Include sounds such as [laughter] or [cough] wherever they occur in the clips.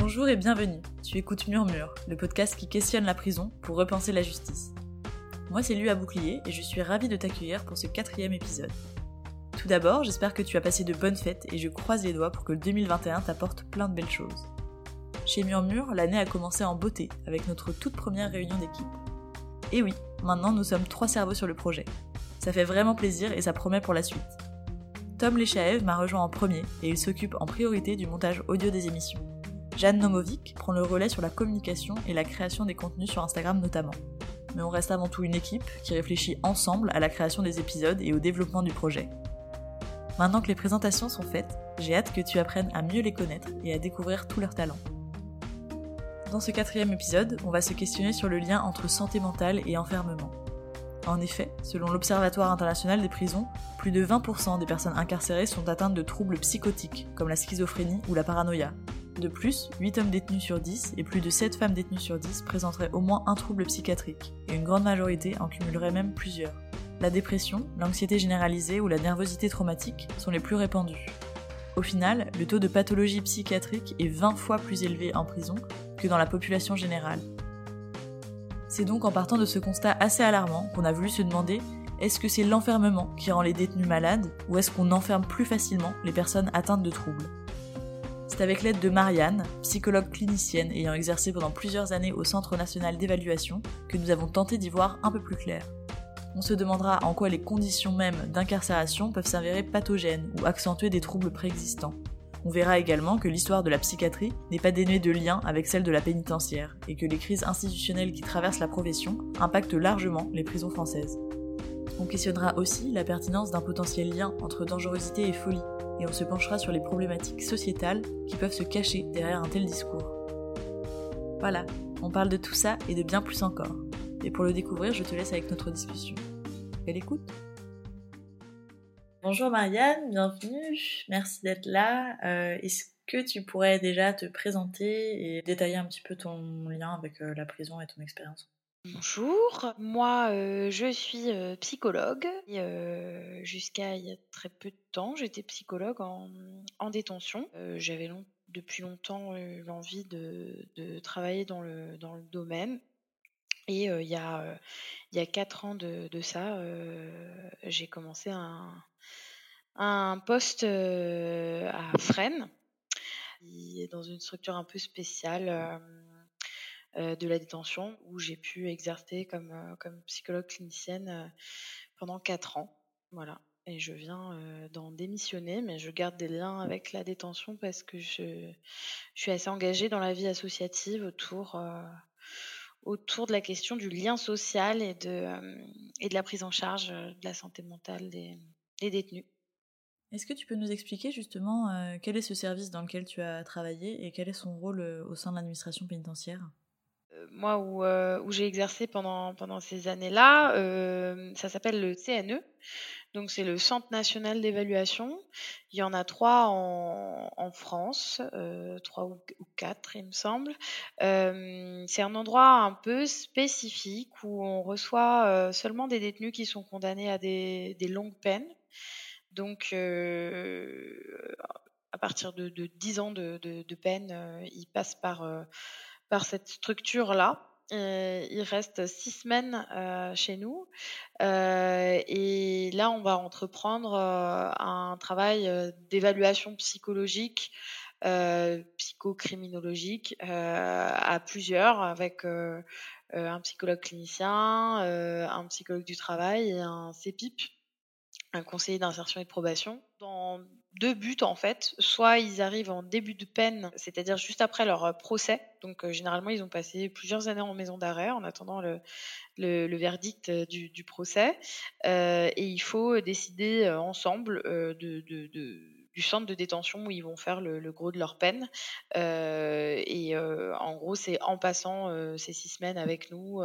Bonjour et bienvenue. Tu écoutes Murmure, le podcast qui questionne la prison pour repenser la justice. Moi, c'est Lu à Bouclier et je suis ravie de t'accueillir pour ce quatrième épisode. Tout d'abord, j'espère que tu as passé de bonnes fêtes et je croise les doigts pour que le 2021 t'apporte plein de belles choses. Chez Murmure, l'année a commencé en beauté avec notre toute première réunion d'équipe. Et oui, maintenant nous sommes trois cerveaux sur le projet. Ça fait vraiment plaisir et ça promet pour la suite. Tom Lechaev m'a rejoint en premier et il s'occupe en priorité du montage audio des émissions. Jeanne Nomovic prend le relais sur la communication et la création des contenus sur Instagram notamment. Mais on reste avant tout une équipe qui réfléchit ensemble à la création des épisodes et au développement du projet. Maintenant que les présentations sont faites, j'ai hâte que tu apprennes à mieux les connaître et à découvrir tous leurs talents. Dans ce quatrième épisode, on va se questionner sur le lien entre santé mentale et enfermement. En effet, selon l'Observatoire international des prisons, plus de 20% des personnes incarcérées sont atteintes de troubles psychotiques, comme la schizophrénie ou la paranoïa. De plus, 8 hommes détenus sur 10 et plus de 7 femmes détenues sur 10 présenteraient au moins un trouble psychiatrique, et une grande majorité en cumulerait même plusieurs. La dépression, l'anxiété généralisée ou la nervosité traumatique sont les plus répandues. Au final, le taux de pathologie psychiatrique est 20 fois plus élevé en prison que dans la population générale, c'est donc en partant de ce constat assez alarmant qu'on a voulu se demander est-ce que c'est l'enfermement qui rend les détenus malades ou est-ce qu'on enferme plus facilement les personnes atteintes de troubles? C'est avec l'aide de Marianne, psychologue clinicienne ayant exercé pendant plusieurs années au Centre national d'évaluation, que nous avons tenté d'y voir un peu plus clair. On se demandera en quoi les conditions mêmes d'incarcération peuvent s'avérer pathogènes ou accentuer des troubles préexistants. On verra également que l'histoire de la psychiatrie n'est pas dénuée de lien avec celle de la pénitentiaire, et que les crises institutionnelles qui traversent la profession impactent largement les prisons françaises. On questionnera aussi la pertinence d'un potentiel lien entre dangerosité et folie, et on se penchera sur les problématiques sociétales qui peuvent se cacher derrière un tel discours. Voilà, on parle de tout ça et de bien plus encore. Et pour le découvrir, je te laisse avec notre discussion. Belle écoute Bonjour Marianne, bienvenue, merci d'être là. Euh, est-ce que tu pourrais déjà te présenter et détailler un petit peu ton lien avec euh, la prison et ton expérience? Bonjour, moi euh, je suis psychologue. Jusqu'à il y a très peu de temps, j'étais psychologue en, détention. J'avais depuis longtemps eu l'envie de, travailler dans le, domaine. Et il, y a, quatre ans de, ça, j'ai commencé un, un poste à Fresnes, qui est dans une structure un peu spéciale de la détention, où j'ai pu exercer comme, comme psychologue clinicienne pendant quatre ans. Voilà. Et je viens d'en démissionner, mais je garde des liens avec la détention parce que je, je suis assez engagée dans la vie associative autour, autour de la question du lien social et de, et de la prise en charge de la santé mentale des, des détenus. Est-ce que tu peux nous expliquer justement euh, quel est ce service dans lequel tu as travaillé et quel est son rôle euh, au sein de l'administration pénitentiaire? euh, Moi, où, où j'ai exercé pendant, pendant ces années-là, ça s'appelle le CNE. Donc, c'est le Centre national d'évaluation. Il y en a trois en, en France, trois ou, quatre, il me semble. c'est un endroit un peu spécifique où on reçoit seulement des détenus qui sont condamnés à des, des longues peines. Donc, à partir de, de 10 ans de, de, peine, il passe par, par cette structure-là. il reste six semaines chez nous et là on va entreprendre un travail d'évaluation psychologique, psychocriminologique à plusieurs avec un psychologue clinicien, un psychologue du travail et un CPIP un conseiller d'insertion et de probation deux buts en fait. Soit ils arrivent en début de peine, c'est-à-dire juste après leur euh, procès. Donc euh, généralement ils ont passé plusieurs années en maison d'arrêt en attendant le, le, verdict euh, du, du procès. et il faut décider ensemble de, de, de du centre de détention où ils vont faire le, gros de leur peine. Euh, et euh, en gros, c'est en passant euh, ces six semaines avec nous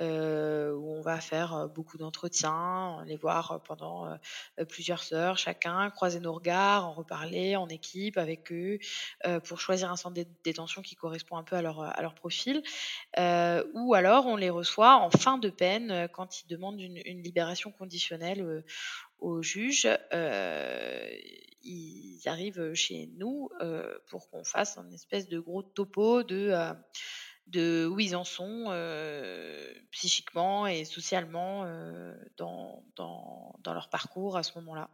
où on va faire beaucoup d'entretiens, les voir pendant plusieurs heures chacun, croiser nos regards, en reparler en équipe avec eux pour choisir un centre de détention qui correspond un peu à leur, profil. ou alors, on les reçoit en fin de peine quand ils demandent une libération conditionnelle au juge, ils arrivent chez nous pour qu'on fasse une espèce de gros topo de de où ils en sont euh, psychiquement et socialement euh, dans, leur parcours à ce moment-là.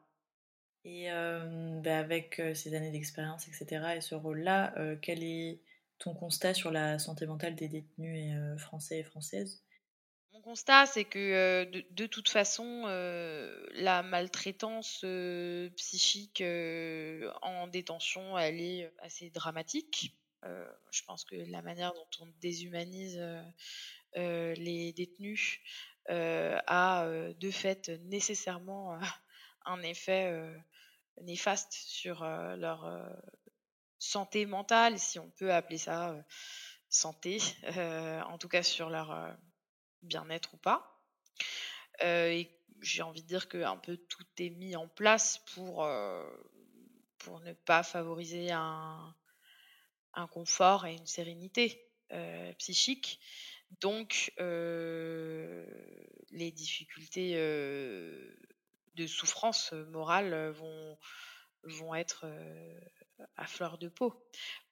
Et euh, bah avec ces années d'expérience, etc., et ce rôle-là, quel est ton constat sur la santé mentale des détenus français et françaises? Constat, c'est que de, de, toute façon, la maltraitance psychique en détention, elle est assez dramatique. Euh, je pense que la manière dont on déshumanise euh, euh, les détenus a de fait nécessairement un effet néfaste sur leur santé mentale, si on peut appeler ça santé, en tout cas sur leur bien-être ou pas. et j'ai envie de dire que un peu tout est mis en place pour, pour ne pas favoriser un, confort et une sérénité euh, psychique. Donc, euh, les difficultés euh, de souffrance morale vont être à fleur de peau.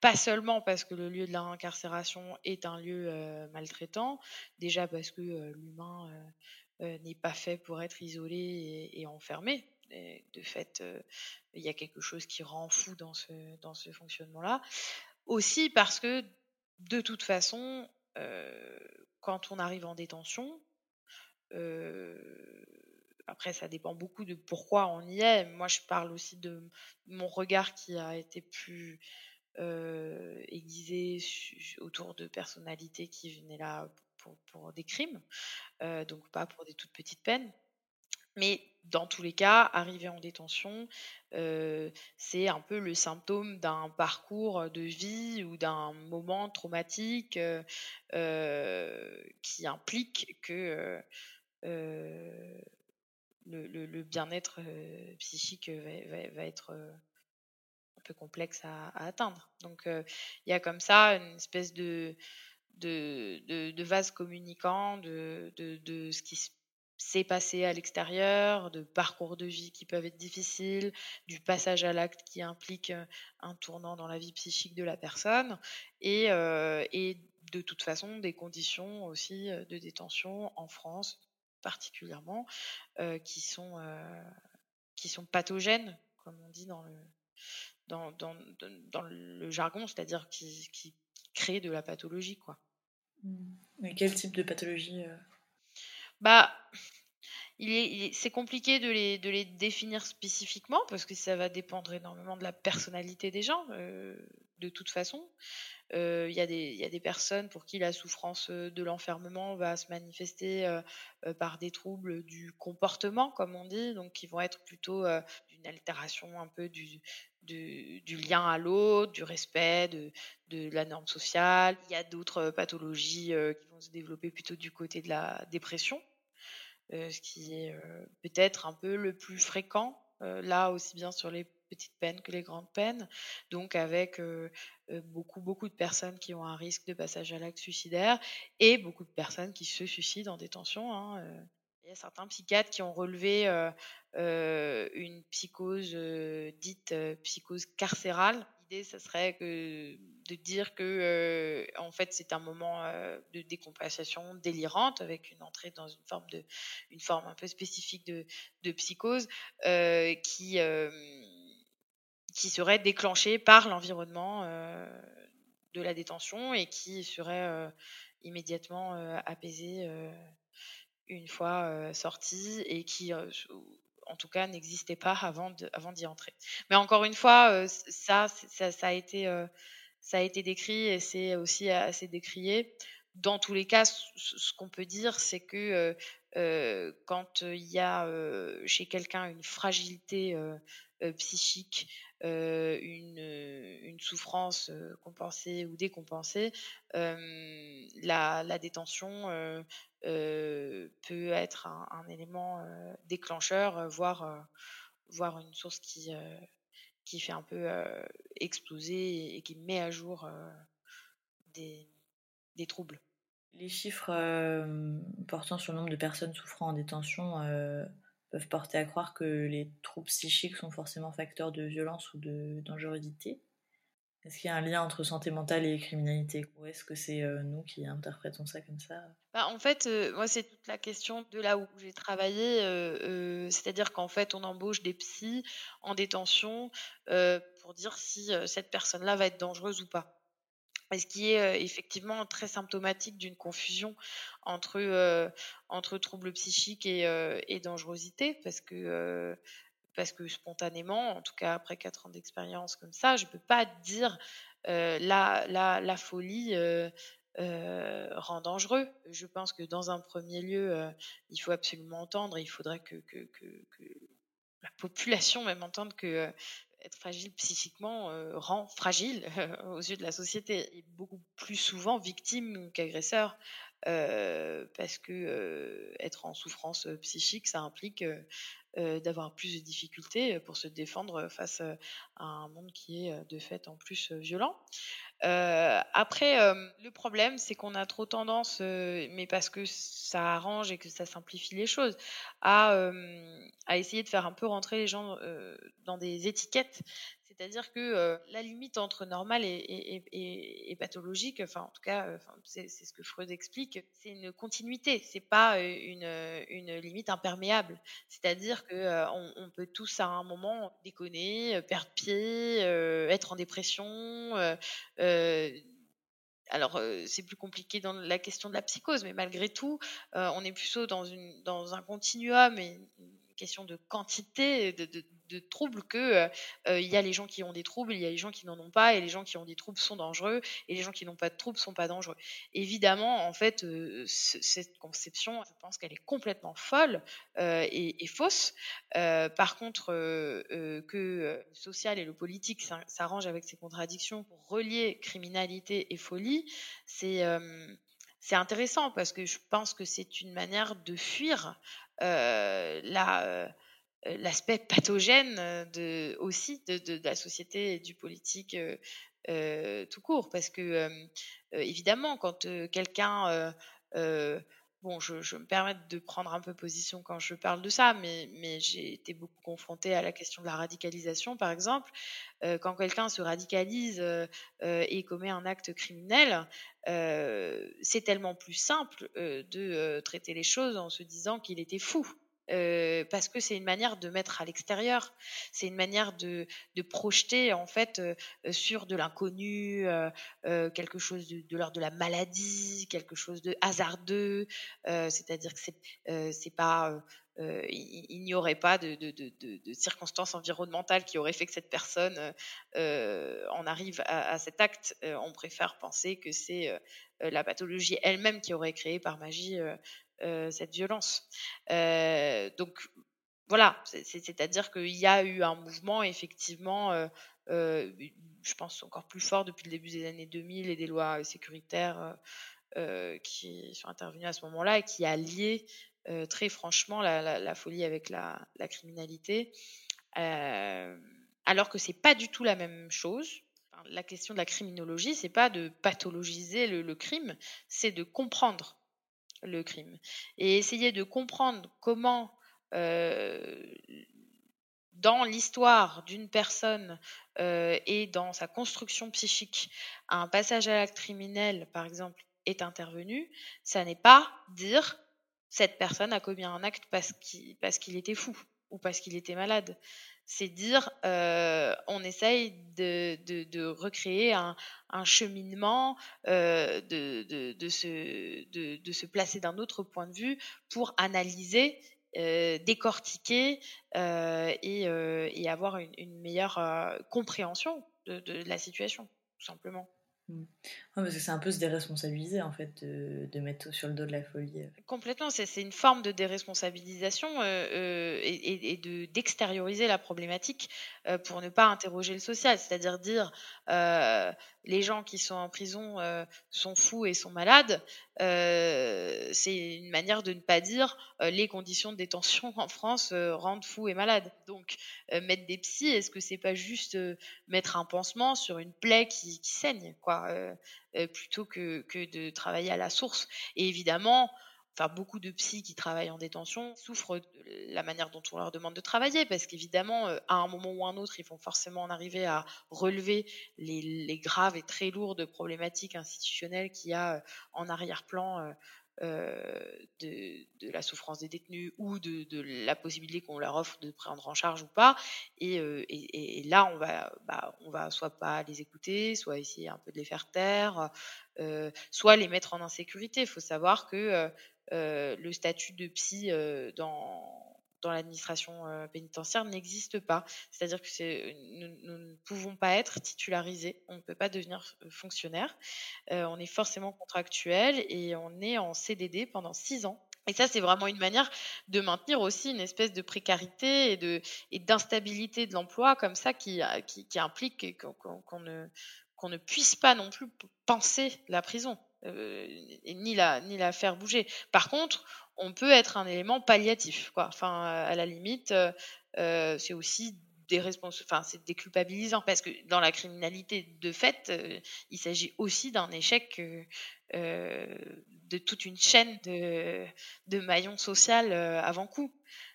Pas seulement parce que le lieu de la réincarcération est un lieu maltraitant, déjà parce que l'humain n'est pas fait pour être isolé et, enfermé. de fait, il y a quelque chose qui rend fou dans ce, dans ce fonctionnement-là. Aussi parce que, de toute façon, euh, quand on arrive en détention, euh, après ça dépend beaucoup de pourquoi on y est. Moi, je parle aussi de mon regard qui a été plus euh, aiguisé autour de personnalités qui venaient là pour, des crimes, donc pas pour des toutes petites peines. Mais dans tous les cas, arriver en détention, euh, c'est un peu le symptôme d'un parcours de vie ou d'un moment traumatique euh, euh, qui implique que le, bien-être psychique va, être un peu complexe à, atteindre. Donc il y a comme ça une espèce de, vase communicant de, ce qui se s'est passé à l'extérieur, de parcours de vie qui peuvent être difficiles, du passage à l'acte qui implique euh, un tournant dans la vie psychique de la personne, et, euh, de toute façon des conditions aussi euh, de détention en France particulièrement qui sont qui sont pathogènes, comme on dit dans le dans, dans, dans le jargon, c'est-à-dire qui, qui, créent de la pathologie, quoi. Mmh. Mais quel type de pathologie bah, c'est compliqué de les, de les définir spécifiquement parce que ça va dépendre énormément de la personnalité des gens, euh, de toute façon. Euh, il y, y, a des personnes pour qui la souffrance euh, de l'enfermement va se manifester par des troubles du comportement, comme on dit, donc qui vont être plutôt d'une altération un peu du, du, du lien à l'autre, du respect, de, de, la norme sociale. Il y a d'autres pathologies qui vont se développer plutôt du côté de la dépression. Euh, ce qui est euh, peut-être un peu le plus fréquent, euh, là aussi bien sur les petites peines que les grandes peines, donc avec beaucoup beaucoup de personnes qui ont un risque de passage à l'acte suicidaire et beaucoup de personnes qui se suicident en détention. Hein, il y a certains psychiatres qui ont relevé une psychose dite psychose carcérale, ce serait que, de dire que en fait c'est un moment de décompensation délirante avec une entrée dans une forme de une forme un peu spécifique de, psychose qui qui serait déclenchée par l'environnement de la détention et qui serait immédiatement apaisée une fois sortie et qui en tout cas, n'existait pas avant, avant d'y entrer. Mais encore une fois, euh, ça, ça, a été, euh, ça a été décrit et c'est aussi assez décrié. Dans tous les cas, ce, qu'on peut dire, c'est que euh, quand il y a chez quelqu'un une fragilité psychique, une, une, souffrance compensée ou décompensée, la, la, détention peut être un, élément euh, déclencheur, voire, voire une source qui, qui fait un peu exploser et, qui met à jour des, des troubles. Les chiffres portant sur le nombre de personnes souffrant en détention peuvent porter à croire que les troubles psychiques sont forcément facteurs de violence ou de dangerosité. Est-ce qu'il y a un lien entre santé mentale et criminalité? Ou est-ce que c'est euh, nous qui interprétons ça comme ça? Bah, En fait, euh, moi, c'est toute la question de là où j'ai travaillé. Euh, c'est-à-dire qu'en fait, on embauche des psys en détention pour dire si cette personne-là va être dangereuse ou pas. Et ce qui est effectivement très symptomatique d'une confusion entre, entre troubles psychiques et, et dangerosité, parce que parce que spontanément, en tout cas après quatre ans d'expérience comme ça, je ne peux pas dire euh, la, la, la, folie euh, euh, rend dangereux. Je pense que dans un premier lieu, il faut absolument entendre, il faudrait que, que la population même entende que fragile psychiquement rend fragile aux yeux de la société et beaucoup plus souvent victime qu'agresseur. parce que être en souffrance psychique, ça implique euh, d'avoir plus de difficultés pour se défendre face à un monde qui est de fait en plus violent. Après, le problème, c'est qu'on a trop tendance, mais parce que ça arrange et que ça simplifie les choses, à, à essayer de faire un peu rentrer les gens dans des étiquettes. C'est-à-dire que euh, la limite entre normal et, pathologique, enfin en tout cas, euh, c'est ce que Freud explique, c'est une continuité, c'est pas euh, une, limite imperméable. C'est-à-dire que peut tous à un moment déconner, perdre pied, être en dépression. alors, c'est plus compliqué dans la question de la psychose, mais malgré tout, on est plutôt dans, dans un continuum et une question de quantité, de, troubles que euh, euh, il y a les gens qui ont des troubles, il y a les gens qui n'en ont pas, et les gens qui ont des troubles sont dangereux, et les gens qui n'ont pas de troubles sont pas dangereux. Évidemment, en fait, euh, cette conception, je pense qu'elle est complètement folle et, fausse. par contre, que le social et le politique s'arrangent avec ces contradictions pour relier criminalité et folie, c'est c'est intéressant parce que je pense que c'est une manière de fuir la euh, l'aspect pathogène euh, de, aussi de, de, la société et du politique euh, tout court. Parce que, évidemment, quand quelqu'un bon, je, je, me permets de prendre un peu position quand je parle de ça, mais, mais j'ai été beaucoup confrontée à la question de la radicalisation, par exemple. quand quelqu'un se radicalise et commet un acte criminel, c'est tellement plus simple de traiter les choses en se disant qu'il était fou. Euh, parce que c'est une manière de mettre à l'extérieur, c'est une manière de, projeter en fait euh, sur de l'inconnu, euh, quelque chose de, de l'ordre de la maladie, quelque chose de hasardeux, c'est-à-dire que c'est pas il n'y aurait pas de, circonstances environnementales qui auraient fait que cette personne en arrive à, cet acte. on préfère penser que c'est la pathologie elle-même qui aurait créé par magie cette violence. Euh, donc voilà, c'est-à-dire qu'il y a eu un mouvement effectivement, euh, je pense encore plus fort depuis le début des années 2000 et des lois sécuritaires qui sont intervenues à ce moment-là et qui a lié très franchement la, folie avec la, criminalité, alors que c'est pas du tout la même chose. la question de la criminologie, c'est pas de pathologiser le crime, c'est de comprendre le crime. Et essayer de comprendre comment euh, dans l'histoire d'une personne euh, et dans sa construction psychique, un passage à l'acte criminel, par exemple, est intervenu, ça n'est pas dire cette personne a commis un acte parce qu'il était fou ou parce qu'il était malade c'est dire euh, on essaye de, recréer un, cheminement, euh, de, se, placer d'un autre point de vue pour analyser, euh, décortiquer euh, et, avoir une, une meilleure compréhension de la situation, tout simplement. Mmh. parce que c'est un peu se déresponsabiliser en fait, de, de, mettre sur le dos de la folie. Complètement, c'est une forme de déresponsabilisation euh, euh, et, et, de d'extérioriser la problématique euh, pour ne pas interroger le social, c'est-à-dire dire les gens qui sont en prison euh, sont fous et sont malades. c'est une manière de ne pas dire les conditions de détention en France rendent fous et malades. Donc mettre des psys, est-ce que c'est pas juste mettre un pansement sur une plaie qui, qui saigne, quoi, plutôt que, que de travailler à la source? Et évidemment enfin beaucoup de psys qui travaillent en détention souffrent de la manière dont on leur demande de travailler, parce qu'évidemment, à un moment ou un autre, ils vont forcément en arriver à relever les, graves et très lourdes problématiques institutionnelles qu'il y a en arrière-plan de, la souffrance des détenus ou de, la possibilité qu'on leur offre de prendre en charge ou pas. Et, là, on va, bah, on va soit pas les écouter, soit essayer un peu de les faire taire, soit les mettre en insécurité. Il faut savoir que le statut de psy dans dans l'administration pénitentiaire n'existe pas. C'est-à-dire que c'est, nous, ne pouvons pas être titularisés, on ne peut pas devenir fonctionnaire. on est forcément contractuel et on est en CDD pendant six ans. Et ça, c'est vraiment une manière de maintenir aussi une espèce de précarité et, de, et d'instabilité de l'emploi comme ça qui, qui, implique qu'on, ne, qu'on ne puisse pas non plus penser la prison. Et ni la, ni la faire bouger. Par contre, on peut être un élément palliatif. Quoi. Enfin, à la limite, euh, euh, c'est aussi des enfin, c'est déculpabilisant parce que dans la criminalité de fait, euh, il s'agit aussi d'un échec de toute une chaîne de, de maillons sociaux avant coup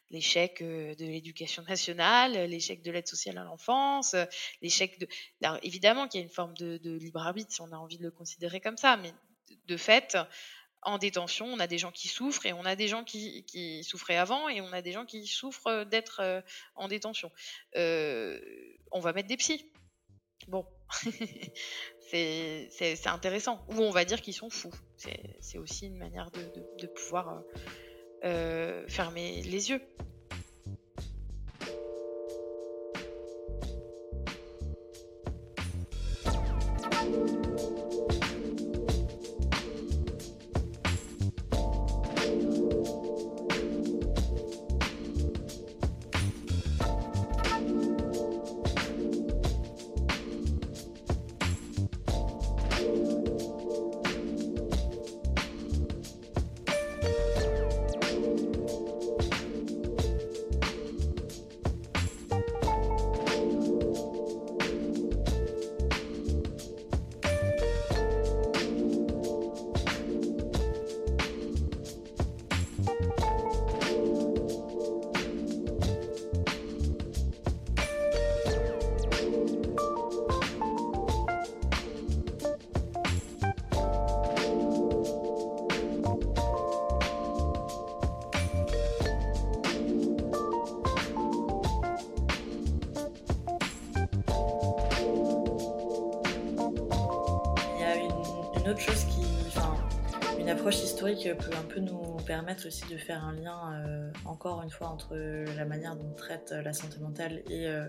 l'échec de l'éducation nationale, l'échec de l'aide sociale à l'enfance, l'échec de... évidemment qu'il y a une forme de, de, libre arbitre si on a envie de le considérer comme ça, mais de fait, en détention, on a des gens qui souffrent et on a des gens qui, souffraient avant et on a des gens qui souffrent euh, d'être euh, en détention. Euh, on va mettre des psys. Bon, [laughs] c'est intéressant. Ou on va dire qu'ils sont fous. C'est aussi une manière de, pouvoir fermer les yeux. Autre chose qui, enfin, une approche historique peut un peu nous permettre aussi de faire un lien, euh, encore une fois, entre la manière dont on traite la santé mentale et euh,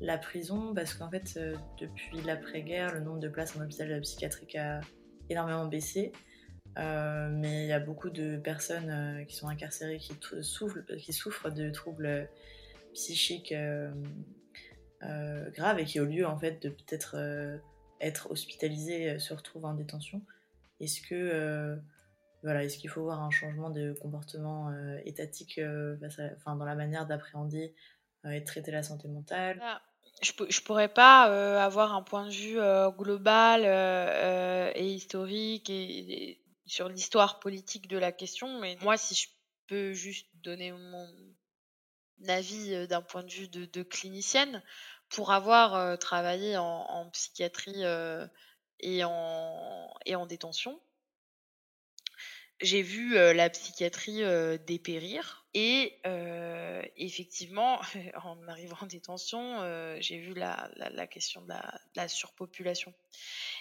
la prison, parce qu'en fait, euh, depuis l'après-guerre, le nombre de places en hôpital psychiatrique a énormément baissé. mais il y a beaucoup de personnes qui sont incarcérées qui souffrent, qui souffrent de troubles psychiques graves et qui, au lieu en fait de peut-être être hospitalisé euh, se retrouve en détention. Est-ce que euh, voilà, est-ce qu'il faut voir un changement de comportement euh, étatique enfin, dans la manière d'appréhender et de traiter la santé mentale? Ah, je, je pourrais pas avoir un point de vue global et historique et, sur l'histoire politique de la question, mais moi, si je peux juste donner mon avis d'un point de vue de clinicienne, pour avoir travaillé en, psychiatrie et, en, détention, j'ai vu la psychiatrie dépérir et effectivement, [laughs] en arrivant en détention, j'ai vu la, question de la, la, surpopulation.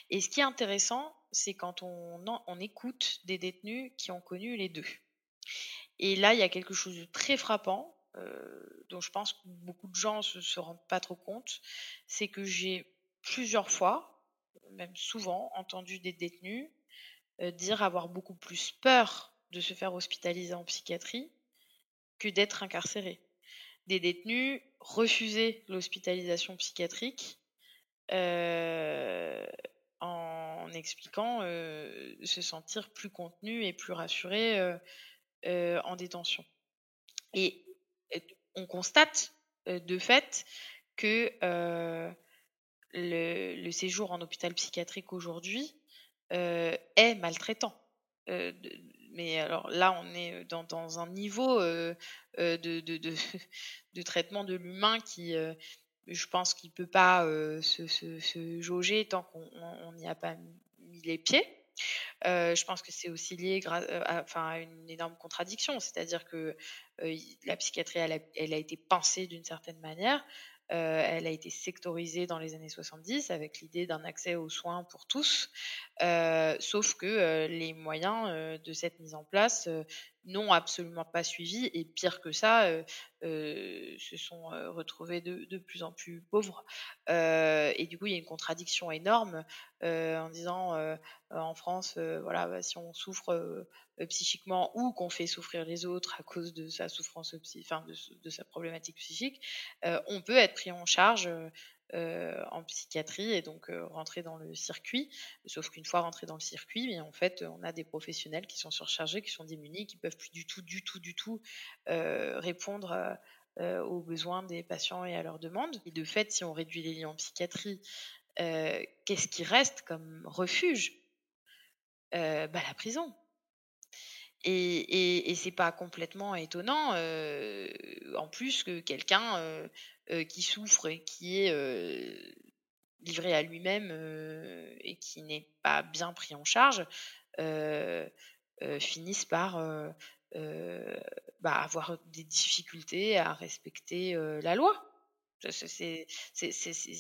Et ce qui est intéressant, c'est quand on, écoute des détenus qui ont connu les deux. Et là, il y a quelque chose de très frappant, euh, dont je pense que beaucoup de gens se, se rendent pas trop compte, c'est que j'ai plusieurs fois, même souvent, entendu des détenus euh, dire avoir beaucoup plus peur de se faire hospitaliser en psychiatrie que d'être incarcérés. Des détenus refusaient l'hospitalisation psychiatrique euh, en expliquant se sentir plus contenus et plus rassurés en détention. Et on constate de fait que le, séjour en hôpital psychiatrique aujourd'hui est maltraitant. mais alors là, on est dans, un niveau [laughs] de, traitement de l'humain qui, je pense qu'il ne peut pas se, jauger tant qu'on n'y a pas mis les pieds. Je pense que c'est aussi lié à, enfin, à une énorme contradiction, c'est-à-dire que la psychiatrie, elle a, été pensée d'une certaine manière, euh, elle a été sectorisée dans les années 70 avec l'idée d'un accès aux soins pour tous, euh, sauf que euh, les moyens de cette mise en place n'ont absolument pas suivi et pire que ça, se sont retrouvés de, plus en plus pauvres. et du coup, il y a une contradiction énorme en disant en France, voilà, bah, si on souffre psychiquement ou qu'on fait souffrir les autres à cause de sa souffrance, enfin de, de, sa problématique psychique, on peut être pris en charge euh, en psychiatrie et donc euh, rentrer dans le circuit. Sauf qu'une fois rentré dans le circuit, en fait, on a des professionnels qui sont surchargés, qui sont démunis, qui peuvent plus du tout, du tout, du tout euh, répondre aux besoins des patients et à leurs demandes. Et de fait, si on réduit les liens en psychiatrie, qu'est-ce qui reste comme refuge? Bah, La prison. Et, et, et c'est pas complètement étonnant, en plus que quelqu'un qui souffre et qui est livré à lui-même et qui n'est pas bien pris en charge, finisse par bah, avoir des difficultés à respecter la loi.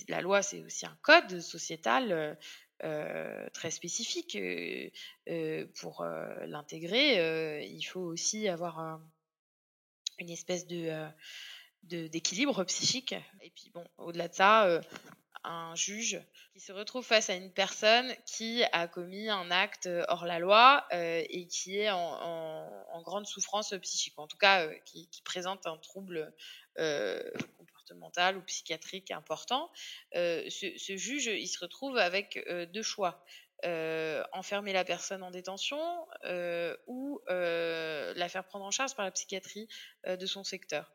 La loi, c'est aussi un code sociétal euh, très spécifique. Euh, euh, pour l'intégrer, il faut aussi avoir une espèce de d'équilibre psychique. Et puis bon, au-delà de ça, un juge qui se retrouve face à une personne qui a commis un acte hors la loi et qui est en, grande souffrance psychique, en tout cas qui, qui, présente un trouble mental ou psychiatrique important, euh, ce, juge, il se retrouve avec euh, deux choix. Euh, enfermer la personne en détention ou la faire prendre en charge par la psychiatrie de son secteur.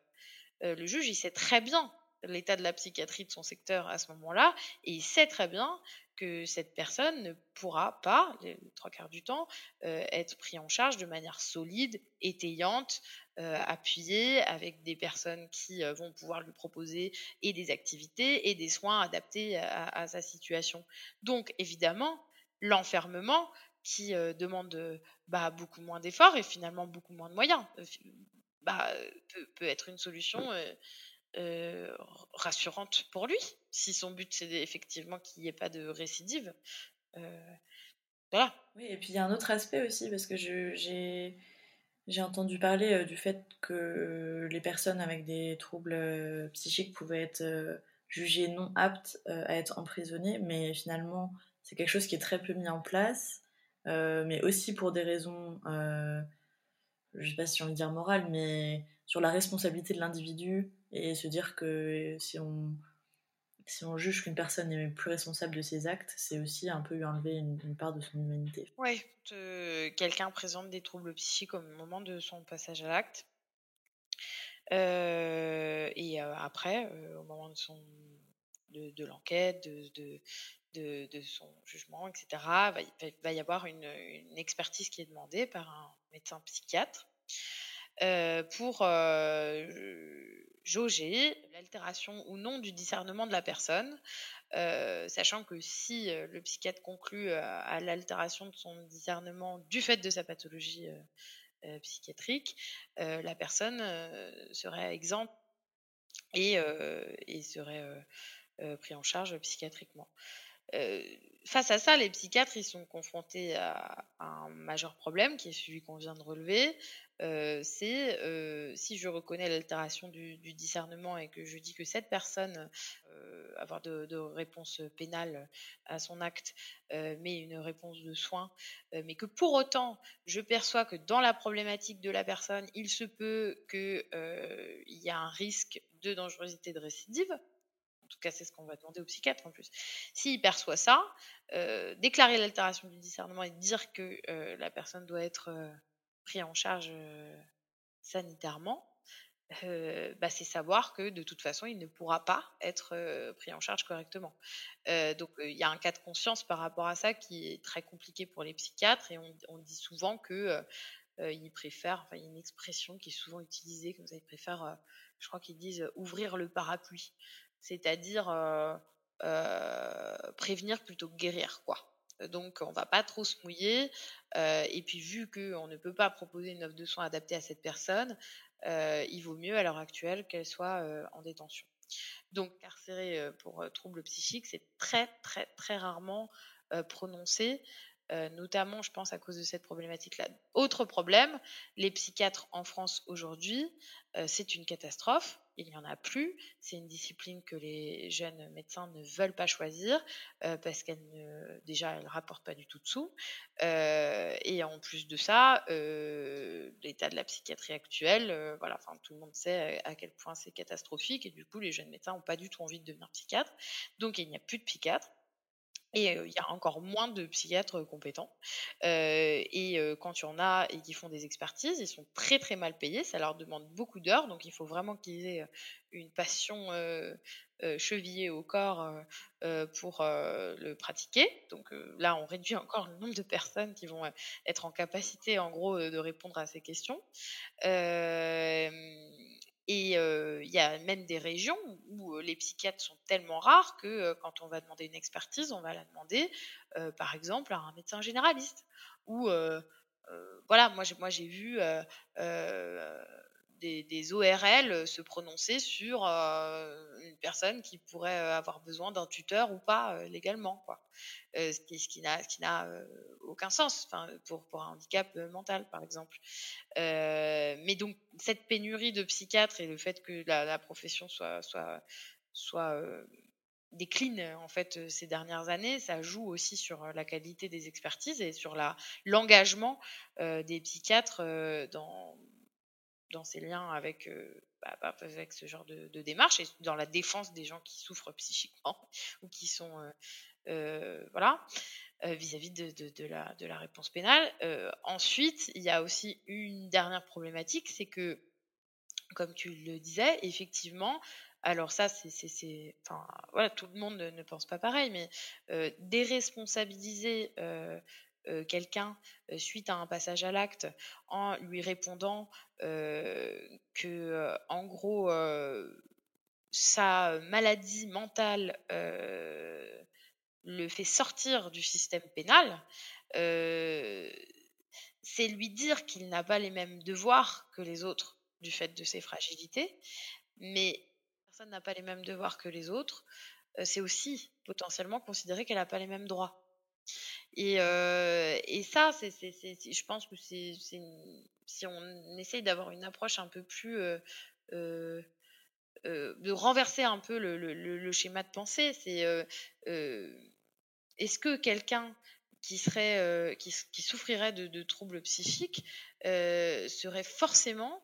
Le juge, il sait très bien l'état de la psychiatrie de son secteur à ce moment-là, et il sait très bien que cette personne ne pourra pas, les, trois quarts du temps, être pris en charge de manière solide, étayante, euh, appuyée, avec des personnes qui euh, vont pouvoir lui proposer et des activités et des soins adaptés à, sa situation. Donc, évidemment, l'enfermement qui euh, demande bah, beaucoup moins d'efforts et finalement beaucoup moins de moyens bah, peut, être une solution rassurante pour lui, si son but c'est effectivement qu'il n'y ait pas de récidive. voilà. Oui, et puis il y a un autre aspect aussi, parce que j'ai j'ai entendu parler euh, du fait que les personnes avec des troubles euh, psychiques pouvaient être euh, jugées non aptes à être emprisonnées, mais finalement, c'est quelque chose qui est très peu mis en place, mais aussi pour des raisons, je sais pas si on veut dire morales, mais sur la responsabilité de l'individu et se dire que si on si on juge qu'une personne n'est plus responsable de ses actes, c'est aussi un peu lui enlever une, part de son humanité. Oui, quelqu'un présente des troubles psychiques au moment de son passage à l'acte. Euh, et euh, après, euh, au moment de, son, de, l'enquête, de, de, son jugement, etc., il va y avoir une, expertise qui est demandée par un médecin psychiatre pour jauger l'altération ou non du discernement de la personne, euh, sachant que si euh, le psychiatre conclut euh, à, l'altération de son discernement du fait de sa pathologie psychiatrique, la personne serait exempte et, et serait pris en charge psychiatriquement. Face à ça, les psychiatres sont confrontés à, un majeur problème qui est celui qu'on vient de relever, c'est si je reconnais l'altération du, discernement et que je dis que cette personne avoir de, réponse pénale à son acte, mais une réponse de soins, mais que pour autant je perçois que dans la problématique de la personne, il se peut qu'il y a un risque de dangerosité de récidive. En tout cas, c'est ce qu'on va demander au psychiatre en plus. S'il perçoit ça, déclarer l'altération du discernement et dire que la personne doit être pris en charge sanitairement, bah, c'est savoir que de toute façon, il ne pourra pas être pris en charge correctement. donc, il y a un cas de conscience par rapport à ça qui est très compliqué pour les psychiatres et on, dit souvent que ils préfèrent, enfin, il y a une expression qui est souvent utilisée comme ça, ils préfèrent, je crois qu'ils disent ouvrir le parapluie, c'est-à-dire prévenir plutôt que guérir, quoi. Donc, on va pas trop se mouiller. et puis, vu qu'on ne peut pas proposer une offre de soins adaptée à cette personne, il vaut mieux à l'heure actuelle qu'elle soit en détention. Donc, carcéré pour troubles psychiques, c'est très, très, très rarement prononcé. notamment, je pense, à cause de cette problématique-là. Autre problème, les psychiatres en France aujourd'hui, c'est une catastrophe il n'y en a plus. C'est une discipline que les jeunes médecins ne veulent pas choisir euh, parce qu'elle ne, déjà, elle rapporte pas du tout de sous. Euh, et en plus de ça, euh, l'état de la psychiatrie actuelle, voilà, enfin tout le monde sait à quel point c'est catastrophique et du coup, les jeunes médecins n'ont pas du tout envie de devenir psychiatre. Donc, il n'y a plus de psychiatres. Et il y a encore moins de psychiatres compétents. et quand il y en a et qui font des expertises, ils sont très très mal payés. Ça leur demande beaucoup d'heures. Donc il faut vraiment qu'ils aient une passion chevillée au corps pour le pratiquer. Donc là, on réduit encore le nombre de personnes qui vont être en capacité, en gros, de répondre à ces questions. Et il y a même des régions où les psychiatres sont tellement rares que quand on va demander une expertise, on va la demander, par exemple, à un médecin généraliste. Ou voilà, moi j'ai moi j'ai vu des, ORL se prononcer sur une personne qui pourrait avoir besoin d'un tuteur ou pas légalement, quoi. ce qui, n'a aucun sens pour, pour un handicap mental, par exemple. mais donc, cette pénurie de psychiatres et le fait que la, profession soit, soit, soit décline en fait ces dernières années, ça joue aussi sur la qualité des expertises et sur l'engagement des psychiatres dans dans ces liens avec, euh, bah, bah, avec ce genre de, démarche et dans la défense des gens qui souffrent psychiquement [laughs] ou qui sont euh, euh, voilà vis-à-vis de, la, de la réponse pénale. ensuite, il y a aussi une dernière problématique, c'est que, comme tu le disais, effectivement, alors ça, c'est, enfin, voilà, tout le monde ne, pense pas pareil, mais déresponsabiliser quelqu'un euh, suite à un passage à l'acte en lui répondant euh, que, en gros, sa maladie mentale le fait sortir du système pénal, c'est lui dire qu'il n'a pas les mêmes devoirs que les autres du fait de ses fragilités, mais personne n'a pas les mêmes devoirs que les autres, c'est aussi potentiellement considérer qu'elle n'a pas les mêmes droits. Et, ça, je pense que si on essaye d'avoir une approche un peu plus de renverser un peu le, schéma de pensée, c'est est-ce que quelqu'un qui serait qui, souffrirait de, troubles psychiques serait forcément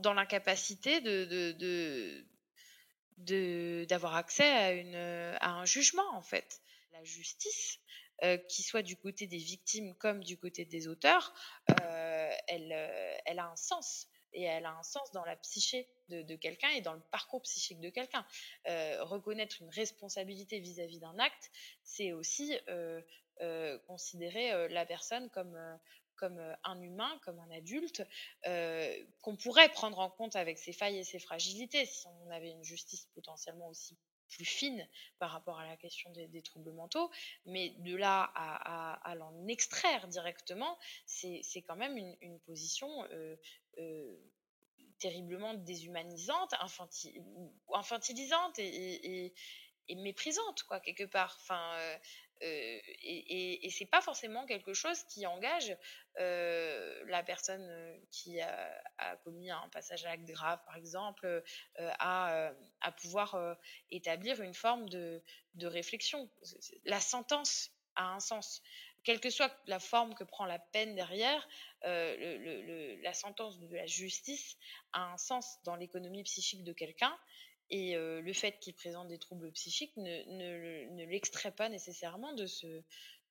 dans l'incapacité de, d'avoir accès à, une, à un jugement en fait. La justice, euh, qui soit du côté des victimes comme du côté des auteurs, euh, elle, euh, elle a un sens et elle a un sens dans la psyché de, quelqu'un et dans le parcours psychique de quelqu'un. reconnaître une responsabilité vis-à-vis d'un acte, c'est aussi considérer la personne comme comme euh, un humain, comme un adulte, euh, qu'on pourrait prendre en compte avec ses failles et ses fragilités si on avait une justice potentiellement aussi plus fine par rapport à la question des, troubles mentaux, mais de là à, l'en extraire directement, c'est quand même une, position euh, terriblement déshumanisante, infantilisante et, méprisante, quoi, quelque part. Euh, et, et, c'est pas forcément quelque chose qui engage euh, la personne euh, qui a, commis un passage à l'acte grave, par exemple, à, pouvoir établir une forme de, réflexion. La sentence a un sens quelle que soit la forme que prend la peine derrière, la sentence de la justice a un sens dans l'économie psychique de quelqu'un et le fait qu'il présente des troubles psychiques ne, ne, l'extrait pas nécessairement de, ce,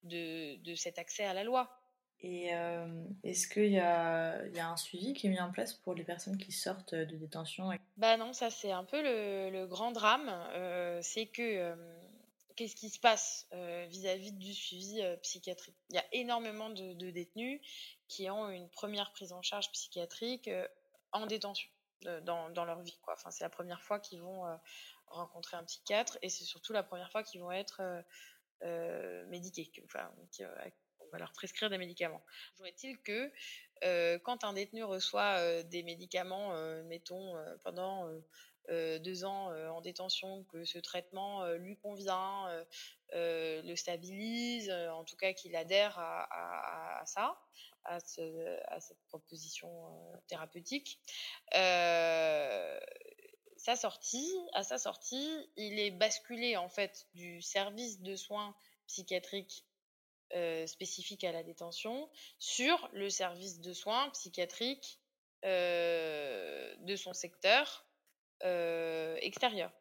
de, de, cet accès à la loi. Et est-ce qu'il y a, y a, un suivi qui est mis en place pour les personnes qui sortent de détention Bah non, ça c'est un peu le, le grand drame. c'est que qu'est-ce qui se passe vis-à-vis du suivi psychiatrique? Il y a énormément de, détenus qui ont une première prise en charge psychiatrique en détention dans, dans, leur vie. Quoi. Enfin, c'est la première fois qu'ils vont rencontrer un psychiatre et c'est surtout la première fois qu'ils vont être médiqués. Enfin, on va leur prescrire des médicaments. Toujours est-il que quand un détenu reçoit des médicaments, mettons, pendant deux ans en détention, que ce traitement lui convient, le stabilise, en tout cas qu'il adhère à, ça, à, cette proposition thérapeutique. sa sortie, à sa sortie, il est basculé en fait du service de soins psychiatriques spécifique à la détention sur le service de soins psychiatriques de son secteur euh, extérieur.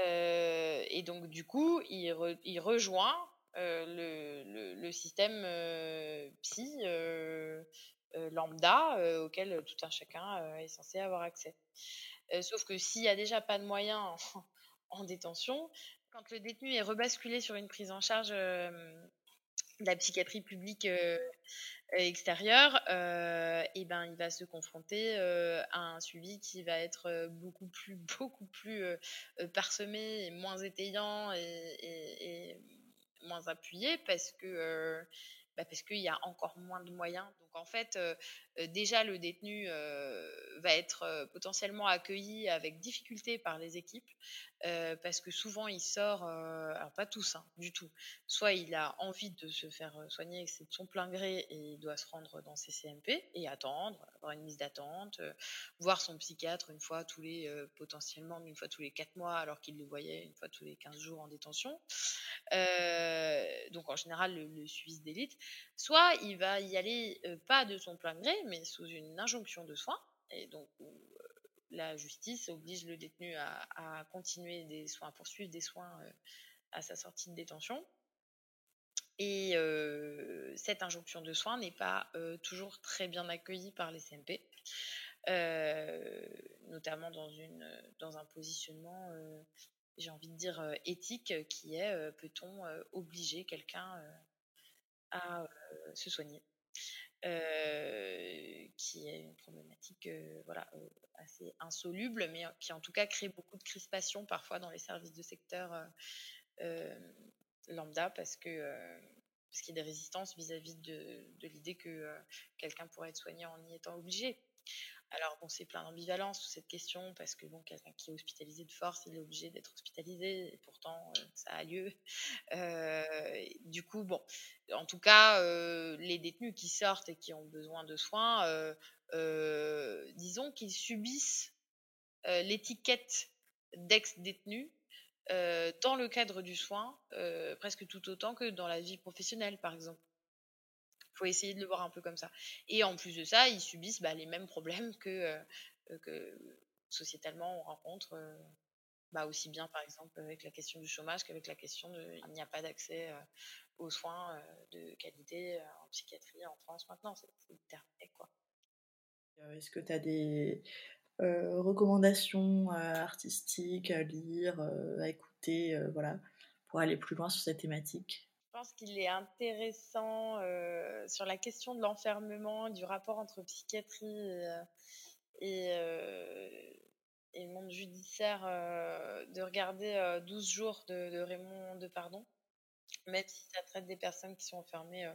Euh, et donc, du coup, il, rejoint euh, le, système psy lambda auquel tout un chacun est censé avoir accès. sauf que s'il n'y a déjà pas de moyens [laughs] en, détention, quand le détenu est rebasculé sur une prise en charge de la psychiatrie publique extérieur, euh, et ben il va se confronter euh, à un suivi qui va être euh, beaucoup plus [laughs] beaucoup plus parsemé et moins étayant et, moins appuyé parce que bah, parce qu'il y a encore moins de moyens. Donc en fait, déjà le détenu va être potentiellement accueilli avec difficulté par les équipes euh, parce que souvent il sort, euh, alors pas tous, hein, du tout. Soit il a envie de se faire euh, soigner, c'est de son plein gré et il doit se rendre dans ses CMP et attendre, avoir une mise d'attente, voir son psychiatre une fois tous les, potentiellement une fois tous les 4 mois alors qu'il le voyait une fois tous les 15 jours en détention. donc en général le, le suivi d'élite. Soit il va y aller pas de son plein gré mais sous une injonction de soins et donc la justice oblige le détenu à, continuer des soins, à poursuivre des soins à sa sortie de détention. Et cette injonction de soins n'est pas toujours très bien accueillie par les CMP, notamment dans un positionnement, j'ai envie de dire, éthique, qui est peut-on obliger quelqu'un à se soigner euh, qui est une problématique euh, voilà, euh, assez insoluble, mais qui en tout cas crée beaucoup de crispation parfois dans les services de secteur lambda parce que parce qu'il y a des résistances vis-à-vis de l'idée que quelqu'un pourrait être soigné en y étant obligé. Alors bon, c'est plein d'ambivalence sous cette question parce que bon, quelqu'un qui est hospitalisé de force, il est obligé d'être hospitalisé et pourtant euh, ça a lieu. Euh, du coup, bon, en tout cas, euh, les détenus qui sortent et qui ont besoin de soins, disons qu'ils subissent l'étiquette d'ex-détenu dans le cadre du soin, presque tout autant que dans la vie professionnelle, par exemple faut essayer de le voir un peu comme ça. Et en plus de ça, ils subissent bah, les mêmes problèmes que, euh, que sociétalement on rencontre, euh, bah, aussi bien par exemple avec la question du chômage qu'avec la question de il n'y a pas d'accès euh, aux soins de qualité en psychiatrie en France maintenant. C'est terminé. Est-ce que tu as des recommandations artistiques à lire, à écouter, voilà, pour aller plus loin sur cette thématique? Pense qu'il est intéressant euh, sur la question de l'enfermement, du rapport entre psychiatrie et, euh, le monde judiciaire, euh, de regarder 12 jours de, Raymond Depardon, même si ça traite des personnes qui sont enfermées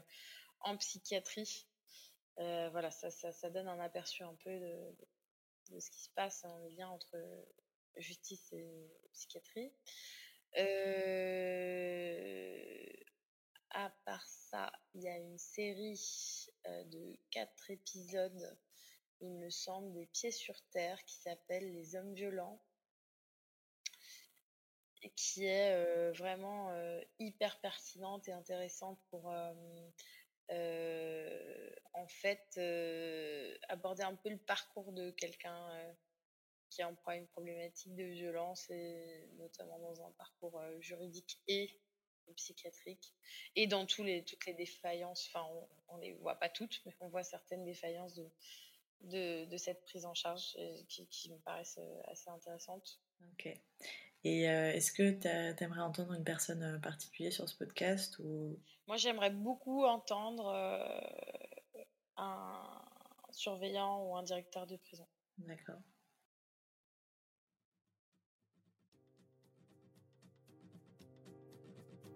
en psychiatrie. voilà, ça, ça, donne un aperçu un peu de, de, ce qui se passe en lien entre justice et psychiatrie. Euh, à part ça, il y a une série euh, de quatre épisodes, il me semble, des pieds sur terre qui s'appelle Les hommes violents. Qui est euh, vraiment euh, hyper pertinente et intéressante pour en fait aborder un peu le parcours de quelqu'un qui prend une problématique de violence et notamment dans un parcours juridique et psychiatrique et dans tous les, toutes les défaillances, enfin on, ne les voit pas toutes, mais on voit certaines défaillances de, de, cette prise en charge qui, qui, me paraissent euh, assez intéressantes. Ok. Et est-ce que tu aimerais entendre une personne particulière sur ce podcast ou... Moi, j'aimerais beaucoup entendre un surveillant ou un directeur de prison. D'accord.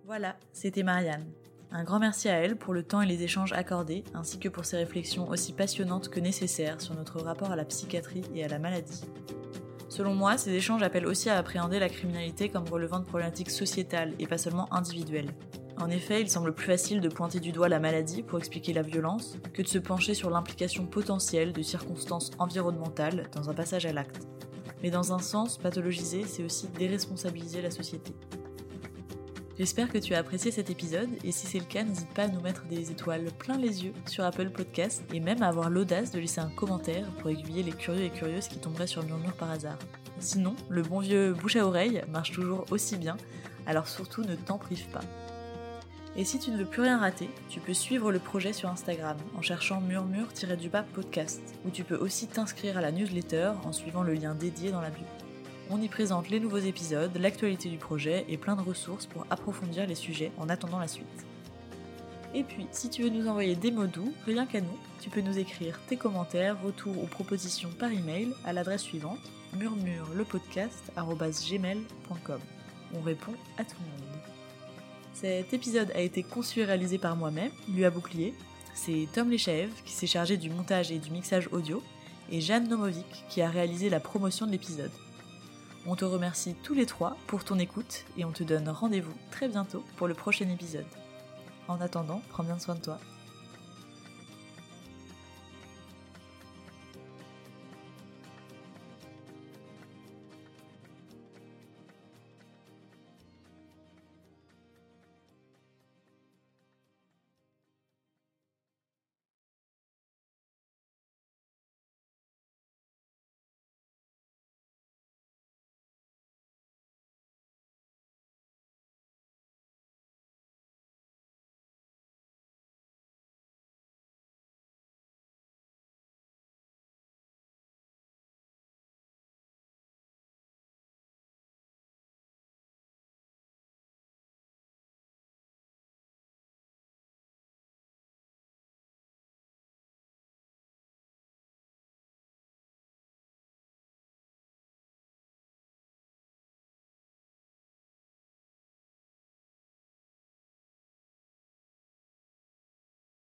Voilà, c'était Marianne. Un grand merci à elle pour le temps et les échanges accordés, ainsi que pour ses réflexions aussi passionnantes que nécessaires sur notre rapport à la psychiatrie et à la maladie. Selon moi, ces échanges appellent aussi à appréhender la criminalité comme relevant de problématiques sociétales et pas seulement individuelles. En effet, il semble plus facile de pointer du doigt la maladie pour expliquer la violence que de se pencher sur l'implication potentielle de circonstances environnementales dans un passage à l'acte. Mais dans un sens, pathologiser, c'est aussi déresponsabiliser la société. J'espère que tu as apprécié cet épisode et si c'est le cas, n'hésite pas à nous mettre des étoiles plein les yeux sur Apple Podcast et même à avoir l'audace de laisser un commentaire pour aiguiller les curieux et curieuses qui tomberaient sur Murmure par hasard. Sinon, le bon vieux bouche à oreille marche toujours aussi bien, alors surtout ne t'en prive pas. Et si tu ne veux plus rien rater, tu peux suivre le projet sur Instagram en cherchant murmure-du-bas podcast, ou tu peux aussi t'inscrire à la newsletter en suivant le lien dédié dans la bio. On y présente les nouveaux épisodes, l'actualité du projet et plein de ressources pour approfondir les sujets en attendant la suite. Et puis, si tu veux nous envoyer des mots doux, rien qu'à nous, tu peux nous écrire tes commentaires, retours ou propositions par email à l'adresse suivante murmurelepodcast.gmail.com. On répond à tout le monde. Cet épisode a été conçu et réalisé par moi-même, lui à bouclier. C'est Tom Lechaev qui s'est chargé du montage et du mixage audio, et Jeanne Nomovic qui a réalisé la promotion de l'épisode. On te remercie tous les trois pour ton écoute et on te donne rendez-vous très bientôt pour le prochain épisode. En attendant, prends bien soin de toi.